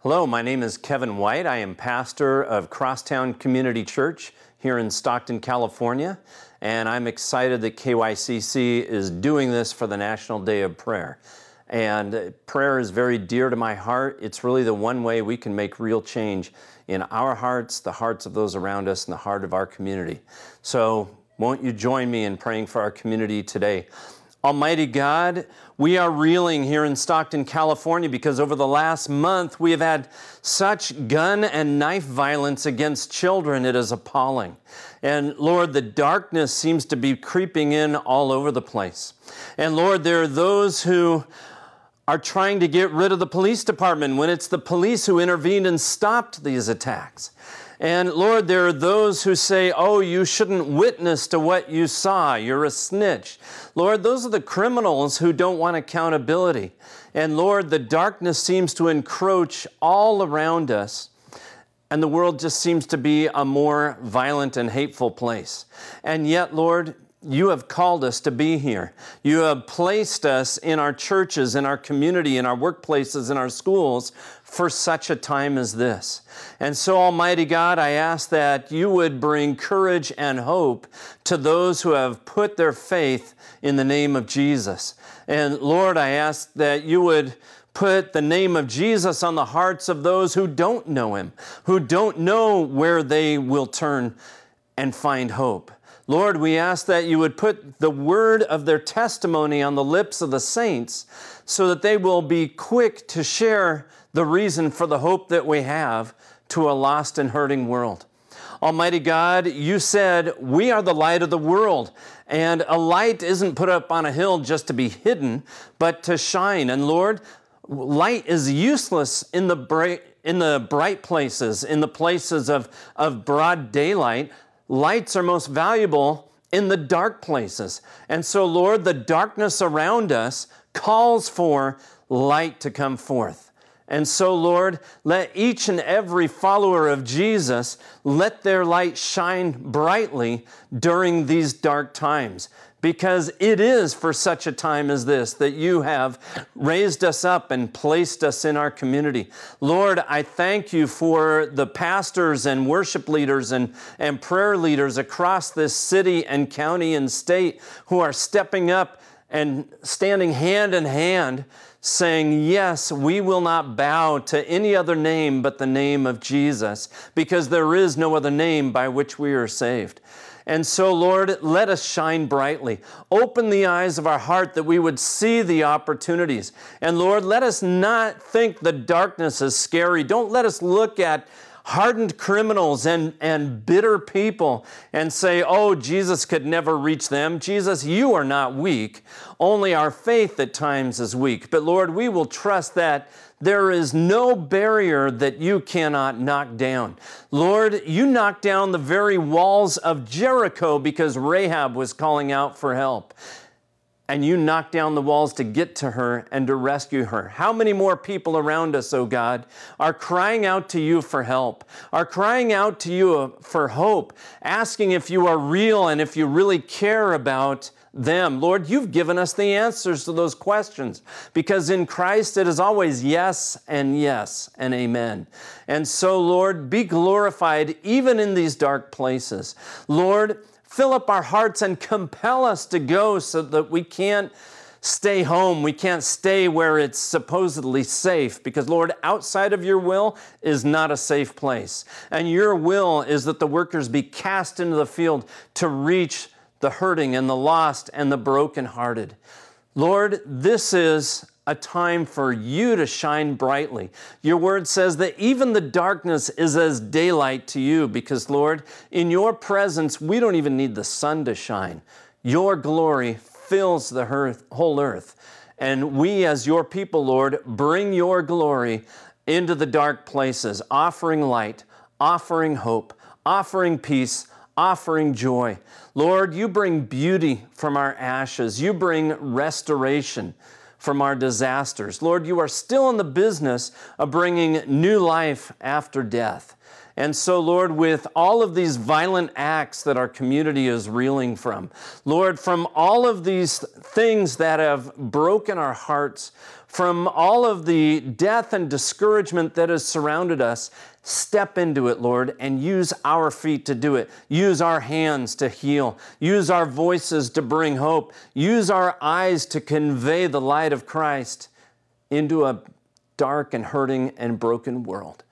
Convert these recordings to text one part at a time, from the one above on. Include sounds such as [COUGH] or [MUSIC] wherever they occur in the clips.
Hello, my name is Kevin White. I am pastor of Crosstown Community Church here in Stockton, California, and I'm excited that KYCC is doing this for the National Day of Prayer. And prayer is very dear to my heart. It's really the one way we can make real change in our hearts, the hearts of those around us, and the heart of our community. So, won't you join me in praying for our community today? Almighty God, we are reeling here in Stockton, California because over the last month we have had such gun and knife violence against children. It is appalling. And Lord, the darkness seems to be creeping in all over the place. And Lord, there are those who are trying to get rid of the police department when it's the police who intervened and stopped these attacks. And Lord, there are those who say, oh, you shouldn't witness to what you saw. You're a snitch. Lord, those are the criminals who don't want accountability. And Lord, the darkness seems to encroach all around us. And the world just seems to be a more violent and hateful place. And yet, Lord, you have called us to be here. You have placed us in our churches, in our community, in our workplaces, in our schools for such a time as this. And so, Almighty God, I ask that you would bring courage and hope to those who have put their faith in the name of Jesus. And Lord, I ask that you would put the name of Jesus on the hearts of those who don't know him, who don't know where they will turn and find hope. Lord, we ask that you would put the word of their testimony on the lips of the saints so that they will be quick to share the reason for the hope that we have to a lost and hurting world. Almighty God, you said we are the light of the world, and a light isn't put up on a hill just to be hidden, but to shine. And Lord, light is useless in the bright, in the bright places, in the places of, of broad daylight lights are most valuable in the dark places. And so, Lord, the darkness around us calls for light to come forth. And so, Lord, let each and every follower of Jesus let their light shine brightly during these dark times because it is for such a time as this that you have raised us up and placed us in our community. Lord, I thank you for the pastors and worship leaders and, and prayer leaders across this city and county and state who are stepping up and standing hand in hand saying, Yes, we will not bow to any other name but the name of Jesus, because there is no other name by which we are saved. And so, Lord, let us shine brightly. Open the eyes of our heart that we would see the opportunities. And Lord, let us not think the darkness is scary. Don't let us look at hardened criminals and, and bitter people and say, oh, Jesus could never reach them. Jesus, you are not weak. Only our faith at times is weak. But Lord, we will trust that there is no barrier that you cannot knock down. Lord, you knocked down the very walls of Jericho because Rahab was calling out for help. And you knocked down the walls to get to her and to rescue her. How many more people around us, oh God, are crying out to you for help, are crying out to you uh, for hope, asking if you are real and if you really care about them. Lord, you've given us the answers to those questions because in Christ it is always yes and yes and amen. And so, Lord, be glorified even in these dark places. Lord, fill up our hearts and compel us to go so that we can't stay home. We can't stay where it's supposedly safe because, Lord, outside of your will is not a safe place. And your will is that the workers be cast into the field to reach the hurting and the lost and the brokenhearted. Lord, this is a time for you to shine brightly. Your word says that even the darkness is as daylight to you because, Lord, in your presence, we don't even need the sun to shine. Your glory fills the earth, whole earth. And we, as your people, Lord, bring your glory into the dark places, offering light, offering hope, offering peace, offering joy. Lord, you bring beauty from our ashes, you bring restoration from our disasters. Lord, you are still in the business of bringing new life after death. And so, Lord, with all of these violent acts that our community is reeling from, Lord, from all of these things that have broken our hearts, from all of the death and discouragement that has surrounded us, step into it, Lord, and use our feet to do it. Use our hands to heal. Use our voices to bring hope. Use our eyes to convey the light of Christ into a dark and hurting and broken world.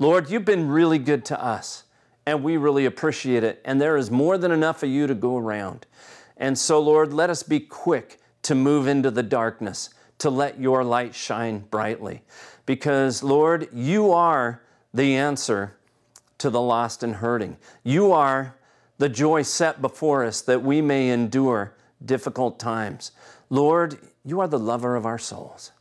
Lord, you've been really good to us, and we really appreciate it. And there is more than enough of you to go around. And so, Lord, let us be quick to move into the darkness, to let your light shine brightly. Because, Lord, you are the answer to the lost and hurting. You are the joy set before us that we may endure difficult times. Lord, you are the lover of our souls.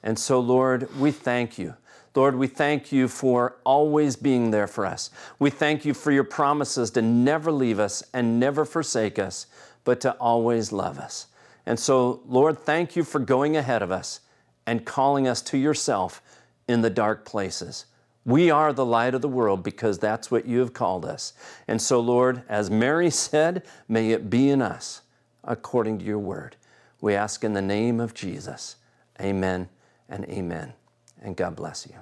And so, Lord, we thank you Lord, we thank you for always being there for us. We thank you for your promises to never leave us and never forsake us, but to always love us. And so, Lord, thank you for going ahead of us and calling us to yourself in the dark places. We are the light of the world because that's what you have called us. And so, Lord, as Mary [LAUGHS] said, may it be in us according to your word. We ask in the name of Jesus. Amen and amen and God bless you.